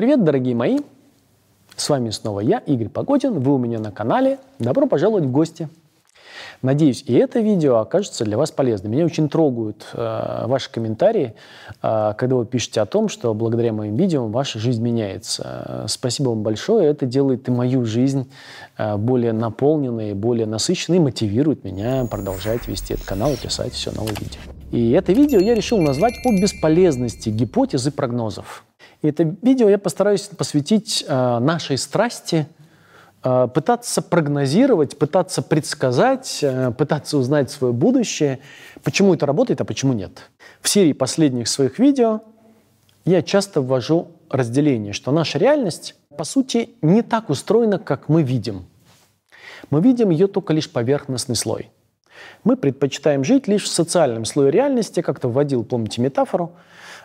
Привет, дорогие мои! С вами снова я, Игорь Погодин. Вы у меня на канале. Добро пожаловать в гости. Надеюсь, и это видео окажется для вас полезным. Меня очень трогают э, ваши комментарии, э, когда вы пишете о том, что благодаря моим видео ваша жизнь меняется. Э, спасибо вам большое. Это делает и мою жизнь э, более наполненной, более насыщенной, и мотивирует меня продолжать вести этот канал и писать все новые видео. И это видео я решил назвать о бесполезности гипотез и прогнозов. И это видео я постараюсь посвятить э, нашей страсти – Э, пытаться прогнозировать, пытаться предсказать, э, пытаться узнать свое будущее, почему это работает, а почему нет. В серии последних своих видео я часто ввожу разделение, что наша реальность, по сути, не так устроена, как мы видим. Мы видим ее только лишь поверхностный слой. Мы предпочитаем жить лишь в социальном слое реальности, как-то вводил, помните метафору,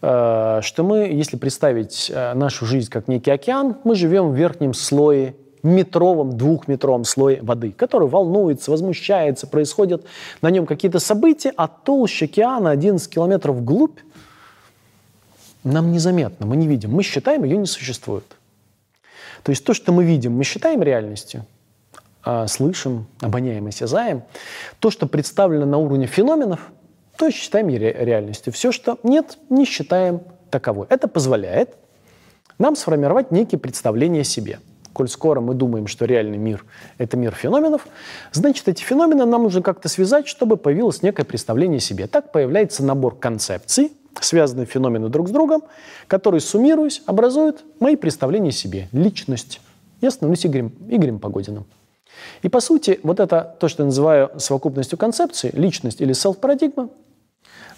что мы, если представить нашу жизнь как некий океан, мы живем в верхнем слое метровом, двухметровом слое воды, который волнуется, возмущается, происходят на нем какие-то события, а толща океана 11 километров вглубь нам незаметно, мы не видим. Мы считаем, ее не существует. То есть то, что мы видим, мы считаем реальностью, а слышим, обоняем, осязаем. То, что представлено на уровне феноменов, то считаем реальностью. Все, что нет, не считаем таковой. Это позволяет нам сформировать некие представления о себе – коль скоро мы думаем, что реальный мир – это мир феноменов, значит, эти феномены нам нужно как-то связать, чтобы появилось некое представление о себе. Так появляется набор концепций, связанные феномены друг с другом, которые, суммируясь, образуют мои представления о себе, личность. Я становлюсь Игорем, Игорем Погодиным. И по сути, вот это то, что я называю совокупностью концепций, личность или селф-парадигма,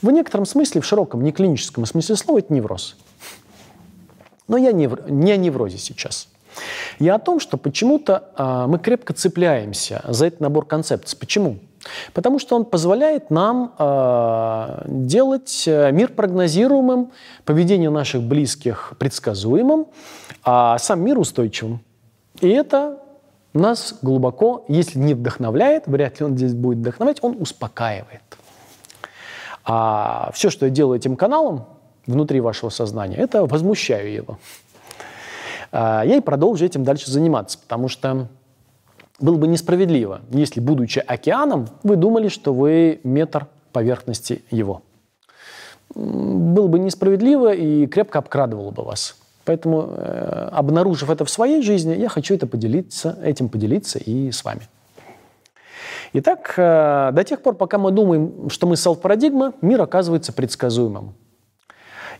в некотором смысле, в широком, не клиническом смысле слова, это невроз. Но я не, не о неврозе сейчас – и о том, что почему-то э, мы крепко цепляемся за этот набор концепций. Почему? Потому что он позволяет нам э, делать мир прогнозируемым, поведение наших близких предсказуемым, а сам мир устойчивым. И это нас глубоко, если не вдохновляет, вряд ли он здесь будет вдохновлять, он успокаивает. А все, что я делаю этим каналом внутри вашего сознания, это возмущаю его. А, я и продолжу этим дальше заниматься, потому что было бы несправедливо, если, будучи океаном, вы думали, что вы метр поверхности его. Было бы несправедливо и крепко обкрадывало бы вас. Поэтому, э, обнаружив это в своей жизни, я хочу это поделиться, этим поделиться и с вами. Итак, э, до тех пор, пока мы думаем, что мы селф-парадигма, мир оказывается предсказуемым.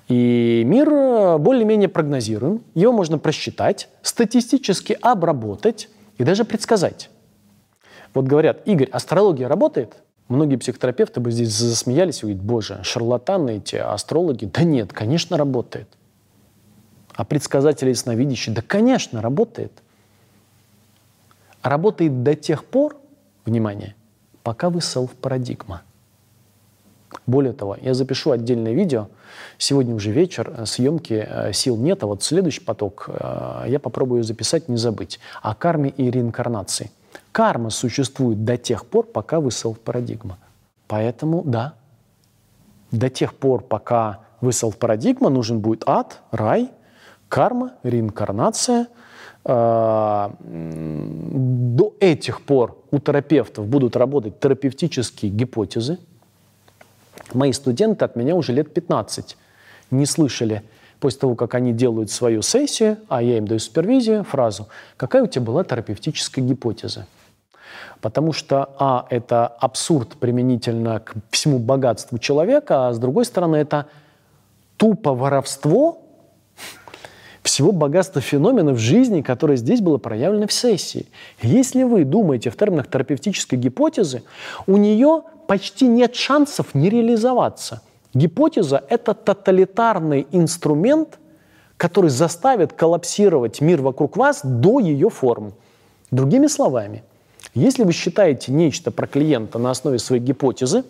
И мир э, более-менее прогнозируем, его можно просчитать, статистически обработать и даже предсказать. Вот говорят, Игорь, астрология работает? Многие психотерапевты бы здесь засмеялись и говорят, боже, шарлатаны эти, астрологи. Да нет, конечно, работает. А предсказатели и сновидящие, да, конечно, работает. Работает до тех пор, внимание, пока вы селф-парадигма – более того, я запишу отдельное видео. Сегодня уже вечер, э, съемки э, сил нет, а вот следующий поток э, я попробую записать, не забыть. О карме и реинкарнации. Карма существует до тех пор, пока вы селф-парадигма. Поэтому, да, до тех пор, пока вы селф-парадигма, нужен будет ад, рай, карма, реинкарнация. До этих пор у терапевтов будут работать терапевтические гипотезы – Мои студенты от меня уже лет 15 не слышали после того, как они делают свою сессию, а я им даю супервизию, фразу «Какая у тебя была терапевтическая гипотеза?» Потому что, а, это абсурд применительно к всему богатству человека, а с другой стороны, это тупо воровство всего богатства феноменов жизни, которое здесь было проявлено в сессии. Если вы думаете в терминах терапевтической гипотезы, у нее почти нет шансов не реализоваться. Гипотеза – это тоталитарный инструмент, который заставит коллапсировать мир вокруг вас до ее форм. Другими словами, если вы считаете нечто про клиента на основе своей гипотезы,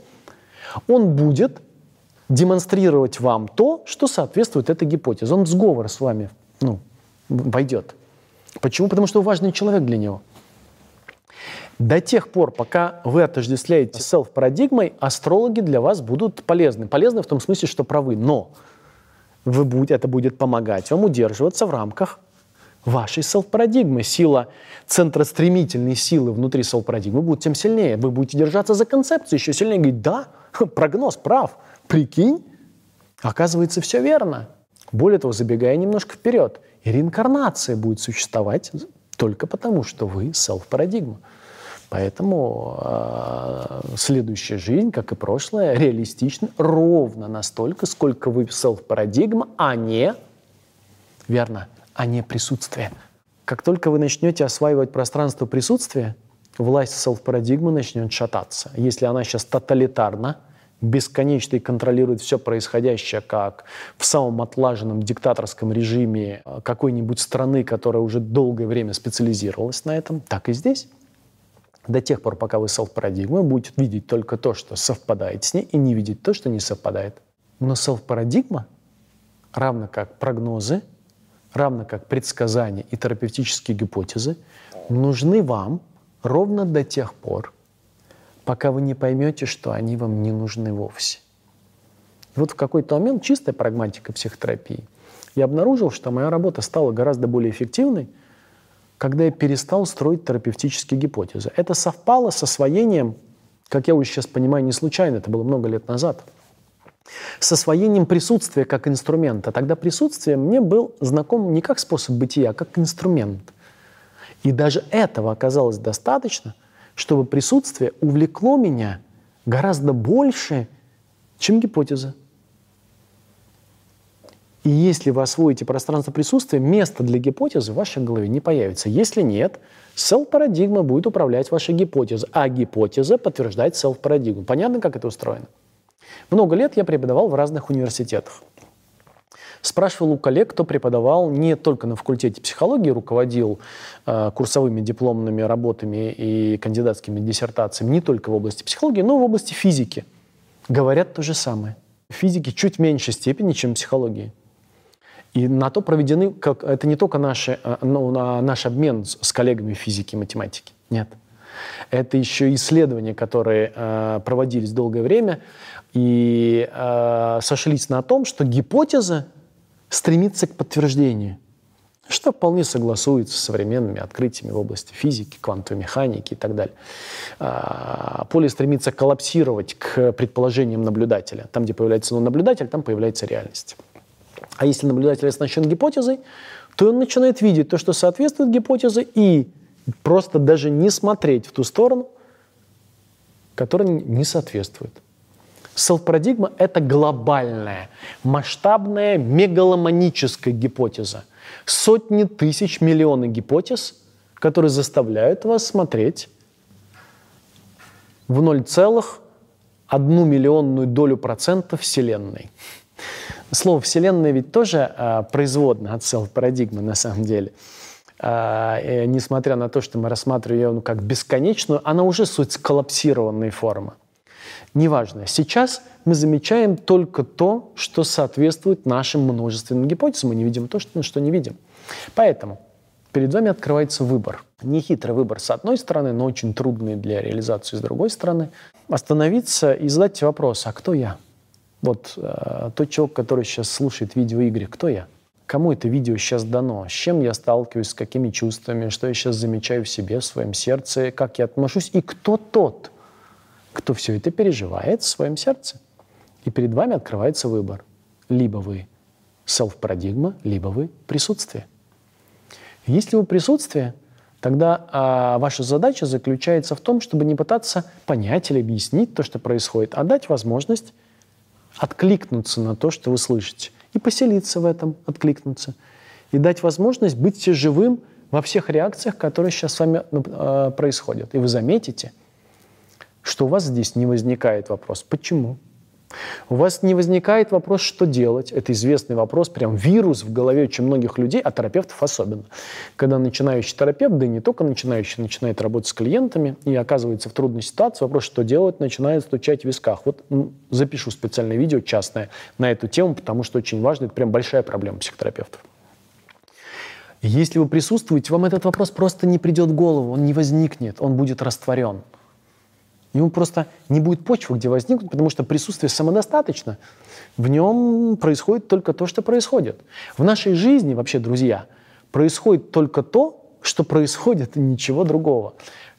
он будет демонстрировать вам то, что соответствует этой гипотезе. Он в сговор с вами ну, войдет. Почему? Потому что вы важный человек для него – до тех пор, пока вы отождествляете селф-парадигмой, астрологи для вас будут полезны. Полезны в том смысле, что правы. Но вы будете, это будет помогать вам удерживаться в рамках вашей селф-парадигмы. Сила центростремительной силы внутри селф-парадигмы будет тем сильнее. Вы будете держаться за концепцию еще сильнее. Говорить, да, прогноз прав. Прикинь, оказывается, все верно. Более того, забегая немножко вперед, и реинкарнация будет существовать только потому, что вы селф-парадигма. Поэтому э, следующая жизнь, как и прошлая, реалистична ровно настолько, сколько вы селф-парадигма, а не, верно, а не присутствие. Как только вы начнете осваивать пространство присутствия, власть селф-парадигмы начнет шататься. Если она сейчас тоталитарна, бесконечно и контролирует все происходящее, как в самом отлаженном диктаторском режиме какой-нибудь страны, которая уже долгое время специализировалась на этом, так и здесь. До тех пор, пока вы селф-парадигма, будете видеть только то, что совпадает с ней, и не видеть то, что не совпадает. Но селф-парадигма, равно как прогнозы, равно как предсказания и терапевтические гипотезы, нужны вам ровно до тех пор, пока вы не поймете, что они вам не нужны вовсе. вот в какой-то момент чистая прагматика психотерапии. Я обнаружил, что моя работа стала гораздо более эффективной, когда я перестал строить терапевтические гипотезы. Это совпало с освоением, как я уже сейчас понимаю, не случайно, это было много лет назад – с освоением присутствия как инструмента. Тогда присутствие мне был знаком не как способ бытия, а как инструмент. И даже этого оказалось достаточно, чтобы присутствие увлекло меня гораздо больше, чем гипотеза. И если вы освоите пространство присутствия, место для гипотезы в вашей голове не появится. Если нет, селф-парадигма будет управлять вашей гипотезой, а гипотеза подтверждает селф-парадигму. Понятно, как это устроено? Много лет я преподавал в разных университетах. Спрашивал у коллег, кто преподавал не только на факультете психологии, руководил э, курсовыми дипломными работами и кандидатскими диссертациями не только в области психологии, но и в области физики. Говорят то же самое. Физики чуть меньшей степени, чем психологии. И на то проведены, как, это не только наши, ну, наш обмен с, с коллегами физики и математики. Нет. Это еще исследования, которые э, проводились долгое время и э, сошлись на том, что гипотеза стремится к подтверждению, что вполне согласуется с современными открытиями в области физики, квантовой механики и так далее. Э, поле стремится коллапсировать к предположениям наблюдателя. Там, где появляется наблюдатель, там появляется реальность. А если наблюдатель оснащен гипотезой, то он начинает видеть то, что соответствует гипотезе, и просто даже не смотреть в ту сторону, которая не соответствует. Селф-парадигма – это глобальная, масштабная, мегаломаническая гипотеза. Сотни тысяч, миллионы гипотез, которые заставляют вас смотреть в 0,1 миллионную долю процента Вселенной. Слово «вселенная» ведь тоже э, производное от селф-парадигмы на самом деле. Э, несмотря на то, что мы рассматриваем ее ну, как бесконечную, она уже суть сколлапсированной формы. Неважно. Сейчас мы замечаем только то, что соответствует нашим множественным гипотезам. Мы не видим то, что, что не видим. Поэтому перед вами открывается выбор. Нехитрый выбор с одной стороны, но очень трудный для реализации с другой стороны. Остановиться и задать вопрос, а кто я? Вот э, тот человек, который сейчас слушает видео игры, кто я? Кому это видео сейчас дано? С чем я сталкиваюсь, с какими чувствами, что я сейчас замечаю в себе, в своем сердце, как я отношусь, и кто тот, кто все это переживает в своем сердце. И перед вами открывается выбор. Либо вы селф-парадигма, либо вы присутствие. Если вы присутствие, тогда а, ваша задача заключается в том, чтобы не пытаться понять или объяснить то, что происходит, а дать возможность откликнуться на то, что вы слышите, и поселиться в этом, откликнуться, и дать возможность быть живым во всех реакциях, которые сейчас с вами э, происходят. И вы заметите – что у вас здесь не возникает вопрос «почему?». У вас не возникает вопрос, что делать. Это известный вопрос, прям вирус в голове очень многих людей, а терапевтов особенно. Когда начинающий терапевт, да и не только начинающий, начинает работать с клиентами и оказывается в трудной ситуации, вопрос, что делать, начинает стучать в висках. Вот запишу специальное видео частное на эту тему, потому что очень важно, это прям большая проблема психотерапевтов. Если вы присутствуете, вам этот вопрос просто не придет в голову, он не возникнет, он будет растворен. Ему просто не будет почвы, где возникнуть, потому что присутствие самодостаточно. В нем происходит только то, что происходит. В нашей жизни, вообще, друзья, происходит только то, что происходит, и ничего другого.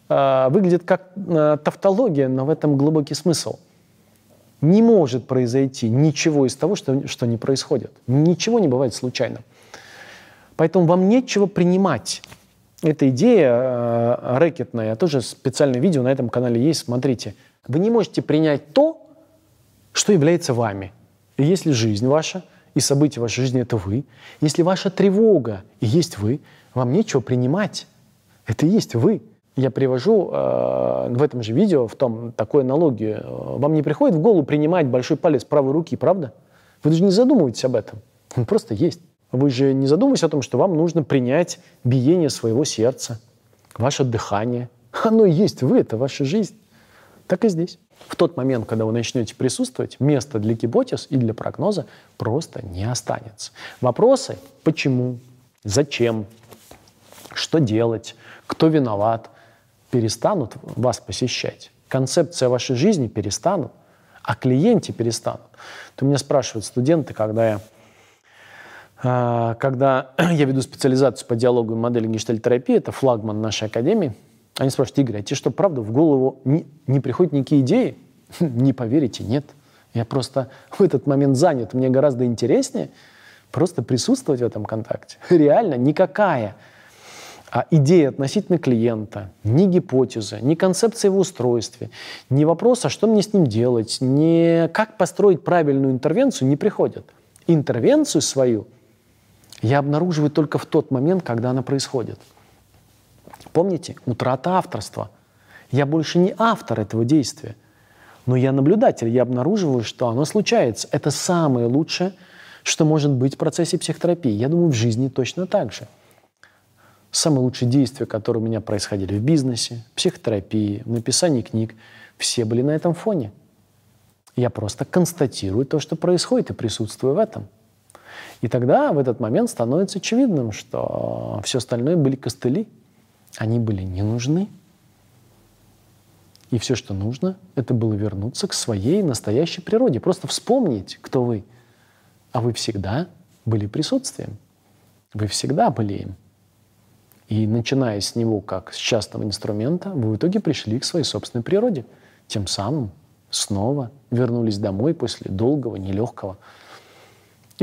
А, выглядит как а, тавтология, но в этом глубокий смысл. Не может произойти ничего из того, что, что не происходит. Ничего не бывает случайно. Поэтому вам нечего принимать. Эта идея э, рэкетная, тоже специальное видео на этом канале есть, смотрите. Вы не можете принять то, что является вами. И если жизнь ваша, и события вашей жизни – это вы, если ваша тревога и есть вы, вам нечего принимать. Это и есть вы. Я привожу э, в этом же видео, в том, такую аналогию. Вам не приходит в голову принимать большой палец правой руки, правда? Вы даже не задумываетесь об этом. Он просто есть. Вы же не задумываетесь о том, что вам нужно принять биение своего сердца, ваше дыхание. Оно есть вы, это ваша жизнь. Так и здесь. В тот момент, когда вы начнете присутствовать, места для гипотез и для прогноза просто не останется. Вопросы – почему, зачем, что делать, кто виноват – перестанут вас посещать. Концепция вашей жизни перестанут, а клиенте перестанут. То меня спрашивают студенты, когда я когда я веду специализацию по диалогу и модели гештальтерапии, это флагман нашей академии, они спрашивают, Игорь, а тебе что, правда, в голову не, не приходят никакие идеи? Не поверите, нет. Я просто в этот момент занят. Мне гораздо интереснее просто присутствовать в этом контакте. Реально никакая а идея относительно клиента, ни гипотеза, ни концепция в устройстве, ни вопрос, а что мне с ним делать, ни как построить правильную интервенцию, не приходят. Интервенцию свою я обнаруживаю только в тот момент, когда она происходит. Помните? Утрата авторства. Я больше не автор этого действия, но я наблюдатель, я обнаруживаю, что оно случается. Это самое лучшее, что может быть в процессе психотерапии. Я думаю, в жизни точно так же. Самые лучшие действия, которые у меня происходили в бизнесе, психотерапии, в написании книг, все были на этом фоне. Я просто констатирую то, что происходит, и присутствую в этом – и тогда в этот момент становится очевидным, что все остальное были костыли. Они были не нужны. И все, что нужно, это было вернуться к своей настоящей природе. Просто вспомнить, кто вы. А вы всегда были присутствием. Вы всегда были им. И начиная с него как с частного инструмента, вы в итоге пришли к своей собственной природе. Тем самым снова вернулись домой после долгого, нелегкого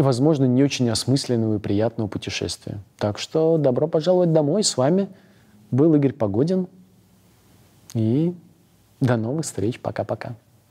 и, возможно, не очень осмысленного и приятного путешествия. Так что добро пожаловать домой. С вами был Игорь Погодин. И до новых встреч. Пока-пока.